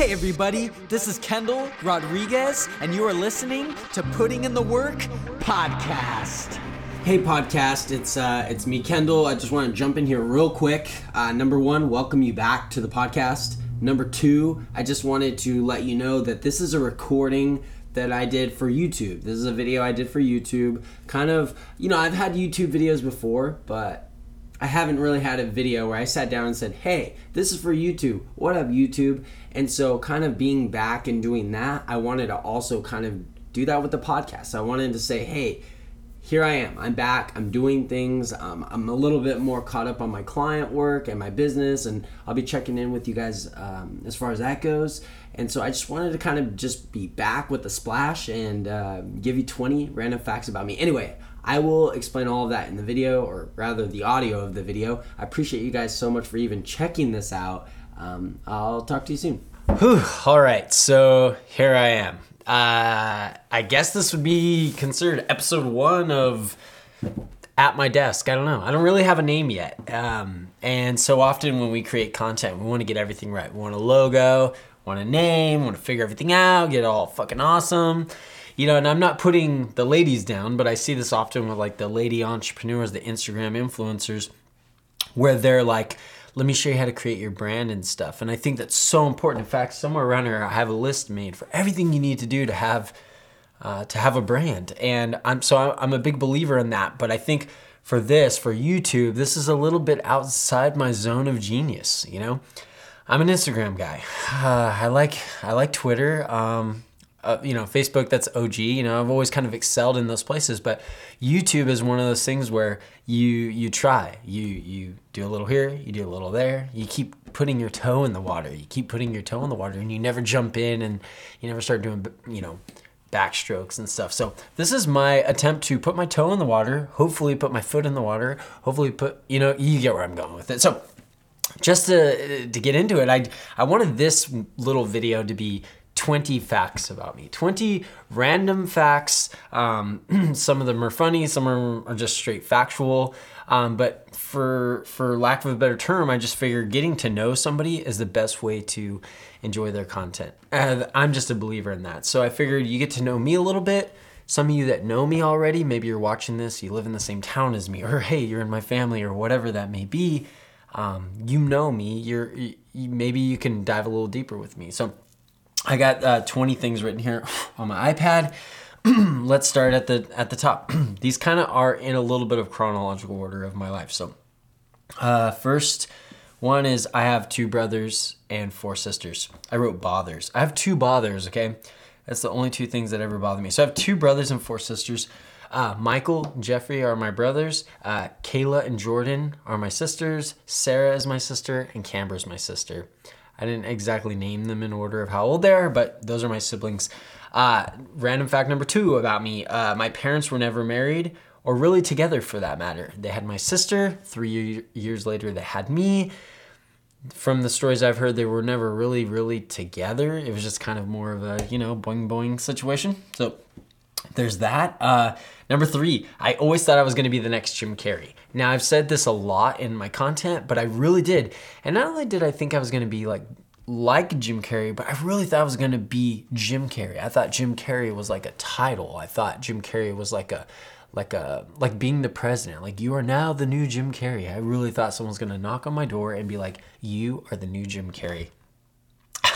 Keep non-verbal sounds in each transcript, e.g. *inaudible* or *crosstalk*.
Hey everybody, this is Kendall Rodriguez, and you are listening to Putting in the Work podcast. Hey podcast, it's uh, it's me Kendall. I just want to jump in here real quick. Uh, number one, welcome you back to the podcast. Number two, I just wanted to let you know that this is a recording that I did for YouTube. This is a video I did for YouTube. Kind of, you know, I've had YouTube videos before, but I haven't really had a video where I sat down and said, "Hey, this is for YouTube. What up, YouTube?" And so, kind of being back and doing that, I wanted to also kind of do that with the podcast. I wanted to say, "Hey." here I am. I'm back. I'm doing things. Um, I'm a little bit more caught up on my client work and my business, and I'll be checking in with you guys um, as far as that goes. And so I just wanted to kind of just be back with the splash and uh, give you 20 random facts about me. Anyway, I will explain all of that in the video, or rather the audio of the video. I appreciate you guys so much for even checking this out. Um, I'll talk to you soon. Whew, all right, so here I am. Uh, I guess this would be considered episode one of At My Desk. I don't know. I don't really have a name yet. Um, and so often when we create content, we want to get everything right. We want a logo, want a name, want to figure everything out, get it all fucking awesome. You know, and I'm not putting the ladies down, but I see this often with like the lady entrepreneurs, the Instagram influencers, where they're like, let me show you how to create your brand and stuff. And I think that's so important. In fact, somewhere around here, I have a list made for everything you need to do to have uh, to have a brand. And I'm so I'm a big believer in that. But I think for this, for YouTube, this is a little bit outside my zone of genius. You know, I'm an Instagram guy. Uh, *sighs* I like I like Twitter. Um, uh, you know, Facebook, that's OG. You know, I've always kind of excelled in those places, but YouTube is one of those things where you you try, you you do a little here, you do a little there, you keep putting your toe in the water, you keep putting your toe in the water, and you never jump in and you never start doing, you know, backstrokes and stuff. So this is my attempt to put my toe in the water, hopefully put my foot in the water, hopefully put, you know, you get where I'm going with it. So just to to get into it, I I wanted this little video to be 20 facts about me. 20 random facts. Um, *clears throat* some of them are funny some of them are just straight factual. Um, but for for lack of a better term i just figure getting to know somebody is the best way to enjoy their content. And i'm just a believer in that. So i figured you get to know me a little bit. Some of you that know me already maybe you're watching this you live in the same town as me or *laughs* hey you're in my family or whatever that may be. Um, you know me you're you, maybe you can dive a little deeper with me. So I got uh, 20 things written here *laughs* on my iPad. *clears throat* Let's start at the at the top. *clears throat* These kind of are in a little bit of chronological order of my life. So, uh, first one is I have two brothers and four sisters. I wrote bothers. I have two bothers. Okay, that's the only two things that ever bother me. So I have two brothers and four sisters. Uh, Michael, Jeffrey are my brothers. Uh, Kayla and Jordan are my sisters. Sarah is my sister, and Camber is my sister. I didn't exactly name them in order of how old they are, but those are my siblings. Uh, random fact number two about me uh, my parents were never married or really together for that matter. They had my sister, three years later, they had me. From the stories I've heard, they were never really, really together. It was just kind of more of a, you know, boing boing situation. So there's that. Uh, number three, I always thought I was going to be the next Jim Carrey. Now, I've said this a lot in my content, but I really did. And not only did I think I was going to be like like Jim Carrey, but I really thought I was going to be Jim Carrey. I thought Jim Carrey was like a title. I thought Jim Carrey was like a like a like being the president. Like you are now the new Jim Carrey. I really thought someone was going to knock on my door and be like, "You are the new Jim Carrey."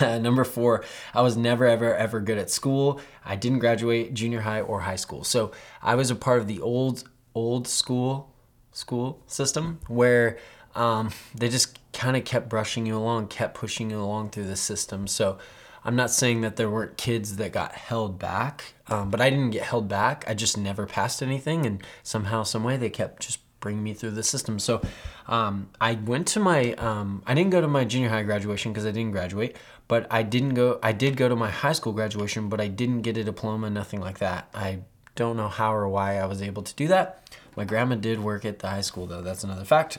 *laughs* Number four, I was never, ever, ever good at school. I didn't graduate junior high or high school. So I was a part of the old, old school school system where um, they just kind of kept brushing you along, kept pushing you along through the system. So I'm not saying that there weren't kids that got held back, um, but I didn't get held back. I just never passed anything, and somehow, some way, they kept just bringing me through the system. So um, I went to my, um, I didn't go to my junior high graduation because I didn't graduate, but I didn't go. I did go to my high school graduation, but I didn't get a diploma, nothing like that. I don't know how or why I was able to do that. My grandma did work at the high school, though. That's another fact.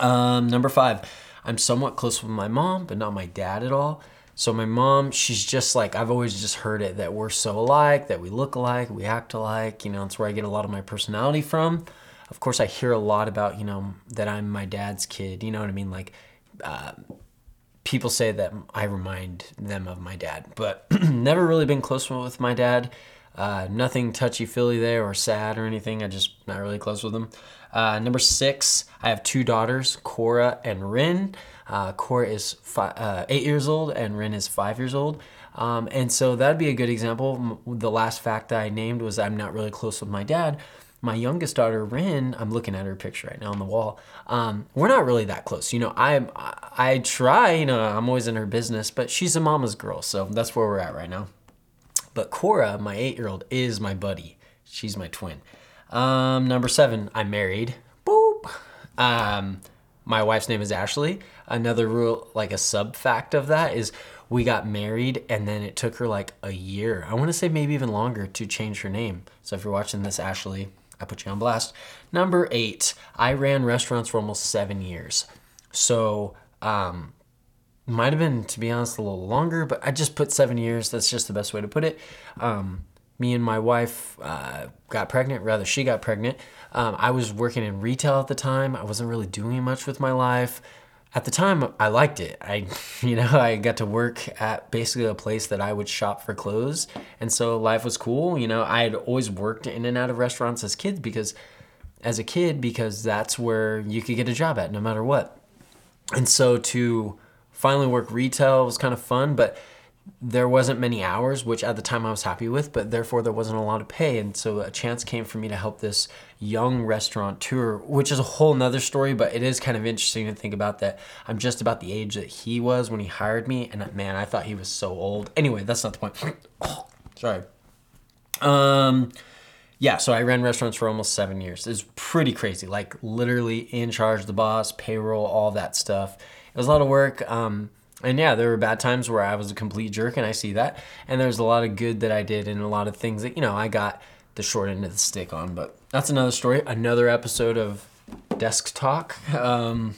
Um, number five, I'm somewhat close with my mom, but not my dad at all. So my mom, she's just like I've always just heard it that we're so alike, that we look alike, we act alike. You know, it's where I get a lot of my personality from. Of course, I hear a lot about you know that I'm my dad's kid. You know what I mean? Like uh, people say that I remind them of my dad, but *clears throat* never really been close with my dad. Uh, nothing touchy feely there or sad or anything. I just not really close with them. Uh, number six, I have two daughters, Cora and Rin. Uh, Cora is fi- uh, eight years old and Rin is five years old. Um, and so that'd be a good example. The last fact that I named was I'm not really close with my dad. My youngest daughter, Rin, I'm looking at her picture right now on the wall. Um, we're not really that close. You know, I I try. You know, I'm always in her business, but she's a mama's girl, so that's where we're at right now. But Cora, my eight year old, is my buddy. She's my twin. Um, number seven, I'm married. Boop. Um, my wife's name is Ashley. Another rule, like a sub fact of that, is we got married and then it took her like a year. I want to say maybe even longer to change her name. So if you're watching this, Ashley, I put you on blast. Number eight, I ran restaurants for almost seven years. So, um, might have been, to be honest, a little longer, but I just put seven years. That's just the best way to put it. Um, me and my wife uh, got pregnant, rather, she got pregnant. Um, I was working in retail at the time. I wasn't really doing much with my life. At the time, I liked it. I, *laughs* you know, I got to work at basically a place that I would shop for clothes, and so life was cool. You know, I had always worked in and out of restaurants as kids because, as a kid, because that's where you could get a job at no matter what. And so to finally work retail was kind of fun, but there wasn't many hours, which at the time I was happy with, but therefore there wasn't a lot of pay. And so a chance came for me to help this young restaurateur, which is a whole nother story, but it is kind of interesting to think about that I'm just about the age that he was when he hired me. And man, I thought he was so old. Anyway, that's not the point. oh, *coughs* sorry. Um, yeah, so I ran restaurants for almost seven years. It was pretty crazy, like literally in charge, the boss, payroll, all that stuff. It was a lot of work. Um, and yeah, there were bad times where I was a complete jerk, and I see that. And there's a lot of good that I did, and a lot of things that you know I got the short end of the stick on. But that's another story, another episode of Desk Talk. Um,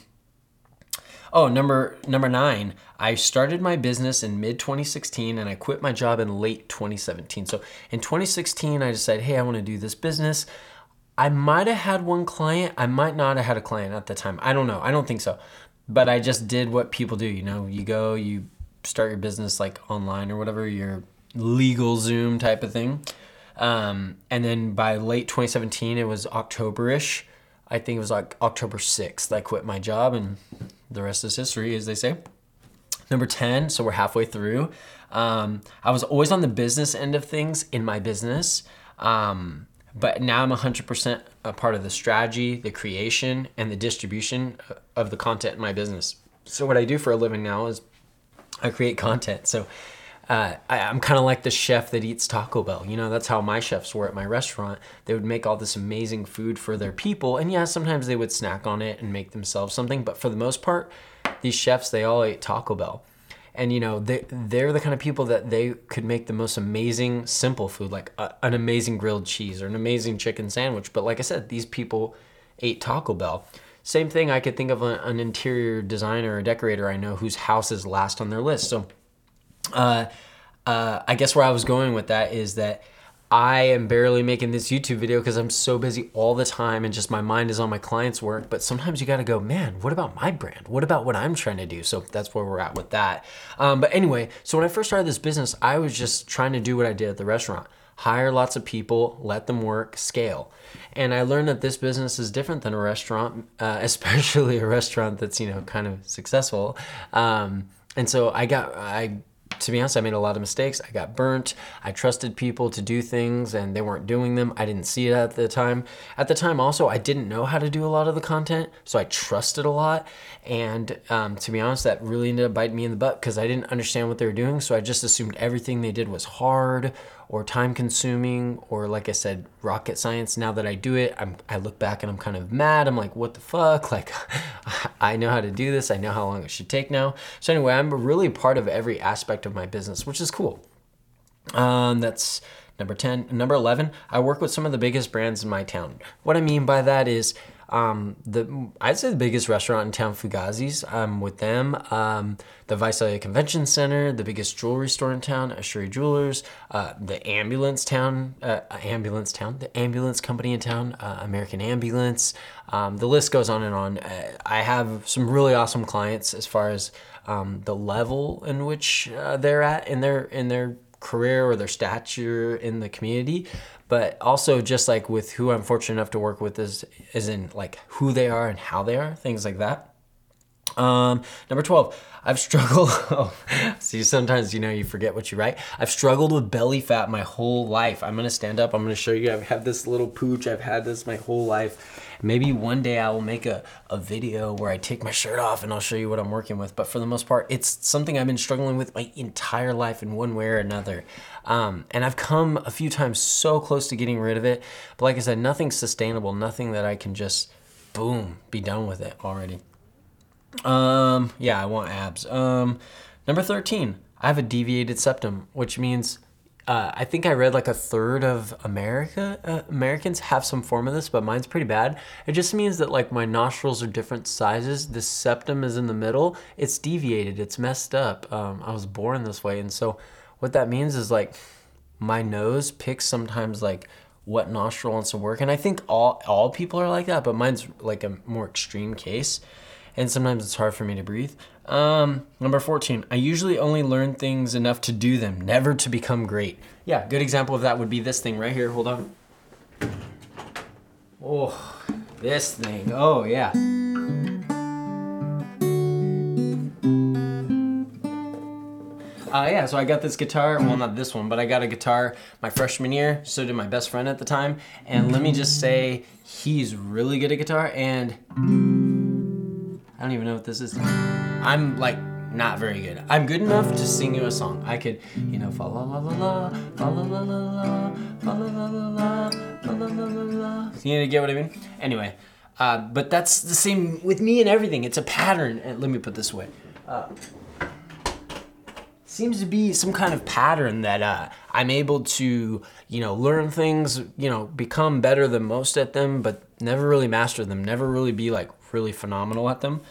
oh, number number nine. I started my business in mid 2016, and I quit my job in late 2017. So in 2016, I decided, hey, I want to do this business. I might have had one client. I might not have had a client at the time. I don't know. I don't think so but I just did what people do. You know, you go, you start your business like online or whatever, your LegalZoom type of thing. Um, and then by late 2017, it was Octoberish. I think it was like October 6th. I quit my job, and the rest is history, as they say. Number 10, so we're halfway through. Um, I was always on the business end of things in my business. Um, but now I'm 100% a part of the strategy, the creation, and the distribution of the content in my business. So, what I do for a living now is I create content. So, uh, I, am kind of like the chef that eats Taco Bell. You know, that's how my chefs were at my restaurant. They would make all this amazing food for their people. And yeah, sometimes they would snack on it and make themselves something. But for the most part, these chefs, they all ate Taco Bell and you know they they're the kind of people that they could make the most amazing simple food like a, an amazing grilled cheese or an amazing chicken sandwich. But like i said these people ate taco bell. Same thing i could think of a, an interior designer or decorator i know whose house is last on their list. So uh, uh, i guess where i was going with that is that I am barely making this YouTube video because I'm so busy all the time and just my mind is on my client's work. But sometimes you got to go, man, what about my brand? What about what I'm trying to do? So that's where we're at with that. Um, but anyway, so when I first started this business, I was just trying to do what I did at the restaurant hire lots of people, let them work, scale. And I learned that this business is different than a restaurant, uh, *laughs* especially a restaurant that's, you know, kind of successful. Um, and so I got, I to be honest, I made a lot of mistakes. I got burnt. I trusted people to do things and they weren't doing them. I didn't see it at the time. At the time, also, I didn't know how to do a lot of the content, so I trusted a lot. And um, to be honest, that really ended up biting me in the butt because I didn't understand what they were doing. So I just assumed everything they did was hard or time consuming or like I said, rocket science. Now that I do it, I'm, I look back and I'm kind of mad. I'm like, what the fuck? *laughs* Like, *laughs* I know how to do this. I know how long it should take now. So anyway, I'm really part of every aspect of my business, which is cool. Um, that's number 10. Number 11, I work with some of the biggest brands in my town. What I mean by that is um, the I'd say the biggest restaurant in town, Fugazi's. I'm with them. Um, the Visalia Convention Center, the biggest jewelry store in town, Ashuri Jewelers. Uh, the ambulance town, uh, ambulance town, the ambulance company in town, uh, American Ambulance. Um, the list goes on and on. Uh, I have some really awesome clients as far as um, the level in which uh, they're at in their in their career or their stature in the community but also just like with who i'm fortunate enough to work with is is in like who they are and how they are things like that um, number 12, I've struggled. *laughs* Oh, see, sometimes, you know, you forget what you write. I've struggled with belly fat my whole life. I'm to stand up. I'm to show you. I have had this little pooch. I've had this my whole life. Maybe one day I will make a, a video where I take my shirt off and I'll show you what I'm working with. But for the most part, it's something I've been struggling with my entire life in one way or another. Um, and I've come a few times so close to getting rid of it. But like I said, nothing sustainable, nothing that I can just, boom, be done with it already. Um, yeah, I want abs. Um, number 13, I have a deviated septum, which means uh, I think I read like a third of America uh, Americans have some form of this, but mine's pretty bad. It just means that like my nostrils are different sizes. The septum is in the middle. It's deviated. It's messed up. Um, I was born this way, and so what that means is like my nose picks sometimes like what nostril wants to work, and I think all all people are like that, but mine's like a more extreme case and sometimes it's hard for me to breathe. Um, number 14, I usually only learn things enough to do them, never to become great. Yeah, good example of that would be this thing right here. Hold on. Oh, this thing. Oh, yeah. Uh, yeah, so I got this guitar. Well, not this one, but I got a guitar my freshman year. So did my best friend at the time. And let me just say, he's really good at guitar. And I don't even know what this is. I'm like not very good. I'm good enough to sing you a song. I could, you know, fa la la la la, fa la la la la, fa la la la la, fa la la la la. You get what I mean? Anyway, uh, but that's the same with me and everything. It's a pattern. Let me put this away. Uh, seems to be some kind of pattern that uh, I'm able to, you know, learn things, you know, become better than most at them, but never really master them, never really be like really phenomenal at them.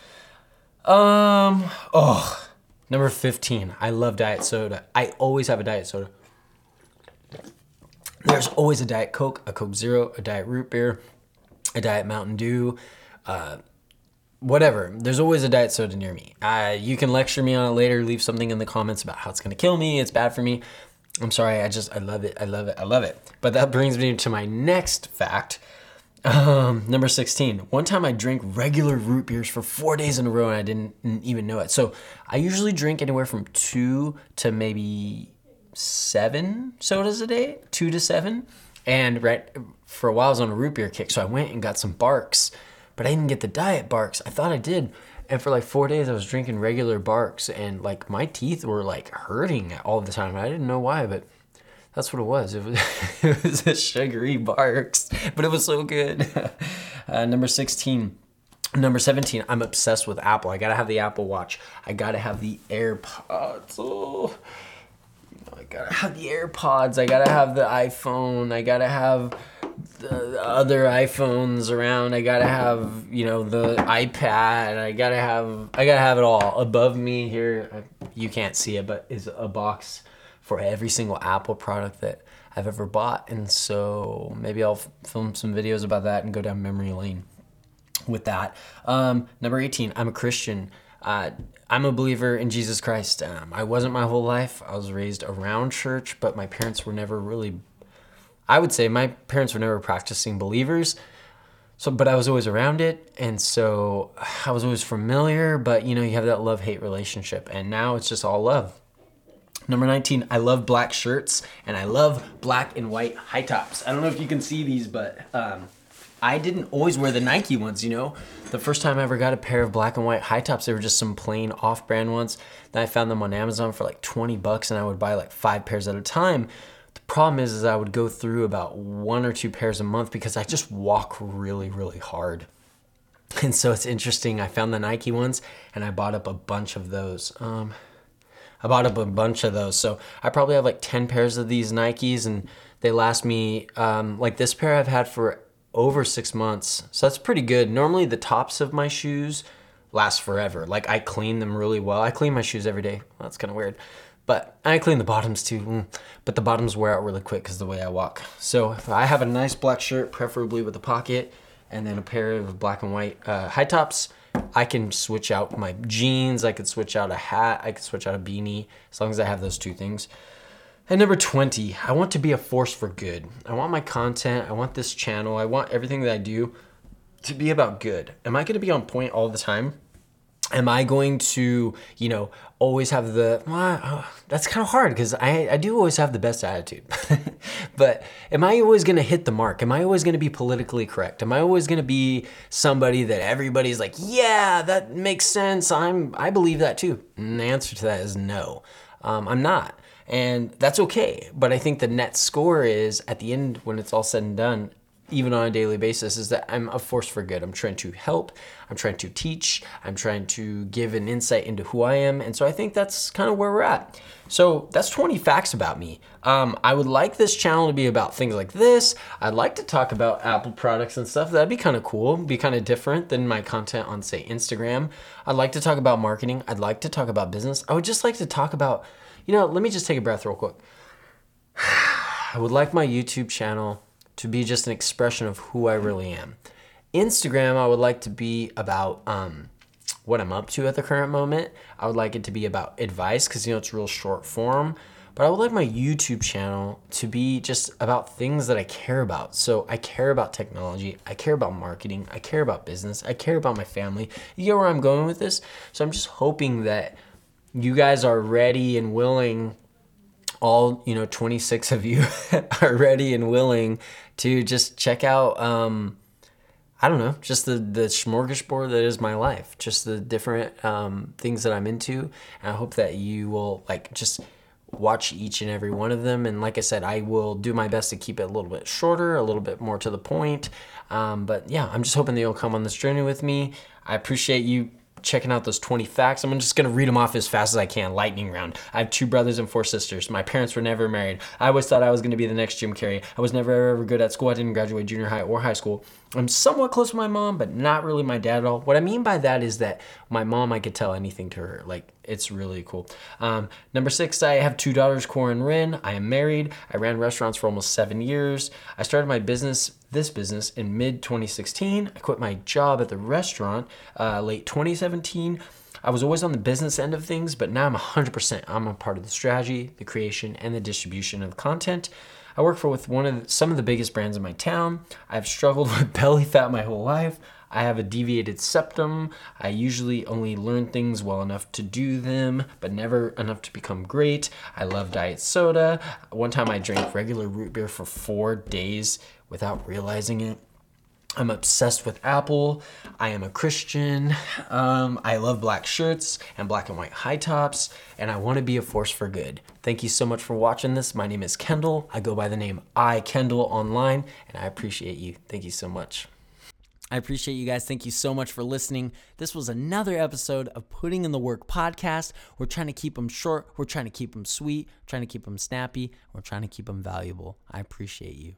Um, oh, number 15. I love diet soda. I always have a diet soda. There's always a diet Coke, a Coke Zero, a diet root beer, a diet Mountain Dew, uh, whatever. There's always a diet soda near me. Uh, you can lecture me on it later. Leave something in the comments about how it's gonna kill me. It's bad for me. I'm sorry. I just I love it. I love it. I love it. But that brings me to my next fact. Um, number 16. One time I drank regular root beers for four days in a row and I didn't even know it. So I usually drink anywhere from two to maybe seven sodas a day, two to seven. And right for a while I was on a root beer kick. So I went and got some Barq's, but I didn't get the diet Barq's. I thought I did. And for like four days I was drinking regular Barq's and like my teeth were like hurting all the time. I didn't know why, but that's what it was. It was, *laughs* it was a sugary Barq's, but it was so good. *laughs* Uh, number 16. Number 17, I'm obsessed with Apple. I gotta have the Apple Watch. I gotta have the AirPods. Oh, gotta have the AirPods. I gotta have the iPhone. I gotta have the other iPhones around. I gotta have, you know, the iPad. I gotta have, I gotta have it all. Above me here, you can't see it, but is a box for every single Apple product that I've ever bought. And so maybe I'll film some videos about that and go down memory lane with that. Um, number 18, I'm a Christian. Uh, I'm a believer in Jesus Christ. Um, I wasn't my whole life. I was raised around church, but my parents were never really, I would say my parents were never practicing believers. So, but I was always around it. And so I was always familiar, but you know, you have that love hate relationship. And now it's just all love. Number 19, I love black shirts and I love black and white high tops. I don't know if you can see these, but um, I didn't always wear the Nike ones, you know? The first time I ever got a pair of black and white high tops, they were just some plain off brand ones. Then I found them on Amazon for like 20 bucks and I would buy like five pairs at a time. The problem is, is I would go through about one or two pairs a month because I just walk really, really hard. And so it's interesting. I found the Nike ones and I bought up a bunch of those. Um, I bought up a bunch of those. So I probably have like 10 pairs of these Nikes and they last me, um, like this pair I've had for over six months. So that's pretty good. Normally the tops of my shoes last forever. Like I clean them really well. I clean my shoes every day. Well, that's kind of weird. But I clean the bottoms too. Mm. But the bottoms wear out really quick because the way I walk. So if I have a nice black shirt, preferably with a pocket, and then a pair of black and white uh, high tops, I can switch out my jeans, I could switch out a hat, I could switch out a beanie, as long as I have those two things. And number 20, I want to be a force for good. I want my content, I want this channel, I want everything that I do to be about good. Am I going to be on point all the time? Am I going to, you know, always have the, well, uh, that's kind of hard because I, I do always have the best attitude. *laughs* but am I always going to hit the mark? Am I always going to be politically correct? Am I always going to be somebody that everybody's like, yeah, that makes sense. I'm, I believe that too. And the answer to that is no, um, I'm not. And that's okay. But I think the net score is at the end, when it's all said and done, even on a daily basis is that I'm a force for good. I'm trying to help, I'm trying to teach, I'm trying to give an insight into who I am. And so I think that's kind of where we're at. So that's 20 facts about me. Um, I would like this channel to be about things like this. I'd like to talk about Apple products and stuff. That'd be kind of cool, be kind of different than my content on, say, Instagram. I'd like to talk about marketing. I'd like to talk about business. I would just like to talk about, you know, let me just take a breath real quick. *sighs* I would like my YouTube channel to be just an expression of who I really am. Instagram, I would like to be about um, what I'm up to at the current moment. I would like it to be about advice because you know it's real short form. But I would like my YouTube channel to be just about things that I care about. So I care about technology, I care about marketing, I care about business, I care about my family. You get where I'm going with this? So I'm just hoping that you guys are ready and willing all you know 26 of you *laughs* are ready and willing to just check out um i don't know just the the smorgasbord that is my life just the different um things that i'm into. And i hope that you will like just watch each and every one of them. And like i said i will do my best to keep it a little bit shorter a little bit more to the point. Um, but yeah i'm just hoping that you'll come on this journey with me. I appreciate you checking out those 20 facts. I'm just gonna read them off as fast as I can. Lightning round. I have two brothers and four sisters. My parents were never married. I always thought I was gonna be the next Jim Carrey. I was never ever good at school. I didn't graduate junior high or high school. I'm somewhat close with my mom, but not really my dad at all. What I mean by that is that my mom, I could tell anything to her. Like, it's really cool. Um, number six, I have two daughters, Cora and Rin. I am married. I ran restaurants for almost seven years. I started my business, this business, in mid 2016. I quit my job at the restaurant uh, late 2017. I was always on the business end of things, but now I'm 100%. I'm a part of the strategy, the creation, and the distribution of content. I work for with one of the, some of the biggest brands in my town. I've struggled *laughs* with belly fat my whole life. I have a deviated septum. I usually only learn things well enough to do them, but never enough to become great. I love diet soda. One time I drank regular root beer for four days without realizing it. I'm obsessed with Apple. I am a Christian. Um, I love black shirts and black and white high tops, and I want to be a force for good. Thank you so much for watching this. My name is Kendall. I go by the name I Kendall online, and I appreciate you. Thank you so much. I appreciate you guys. Thank you so much for listening. This was another episode of Putting in the Work podcast. We're trying to keep them short, we're trying to keep them sweet, we're trying to keep them snappy, we're trying to keep them valuable. I appreciate you.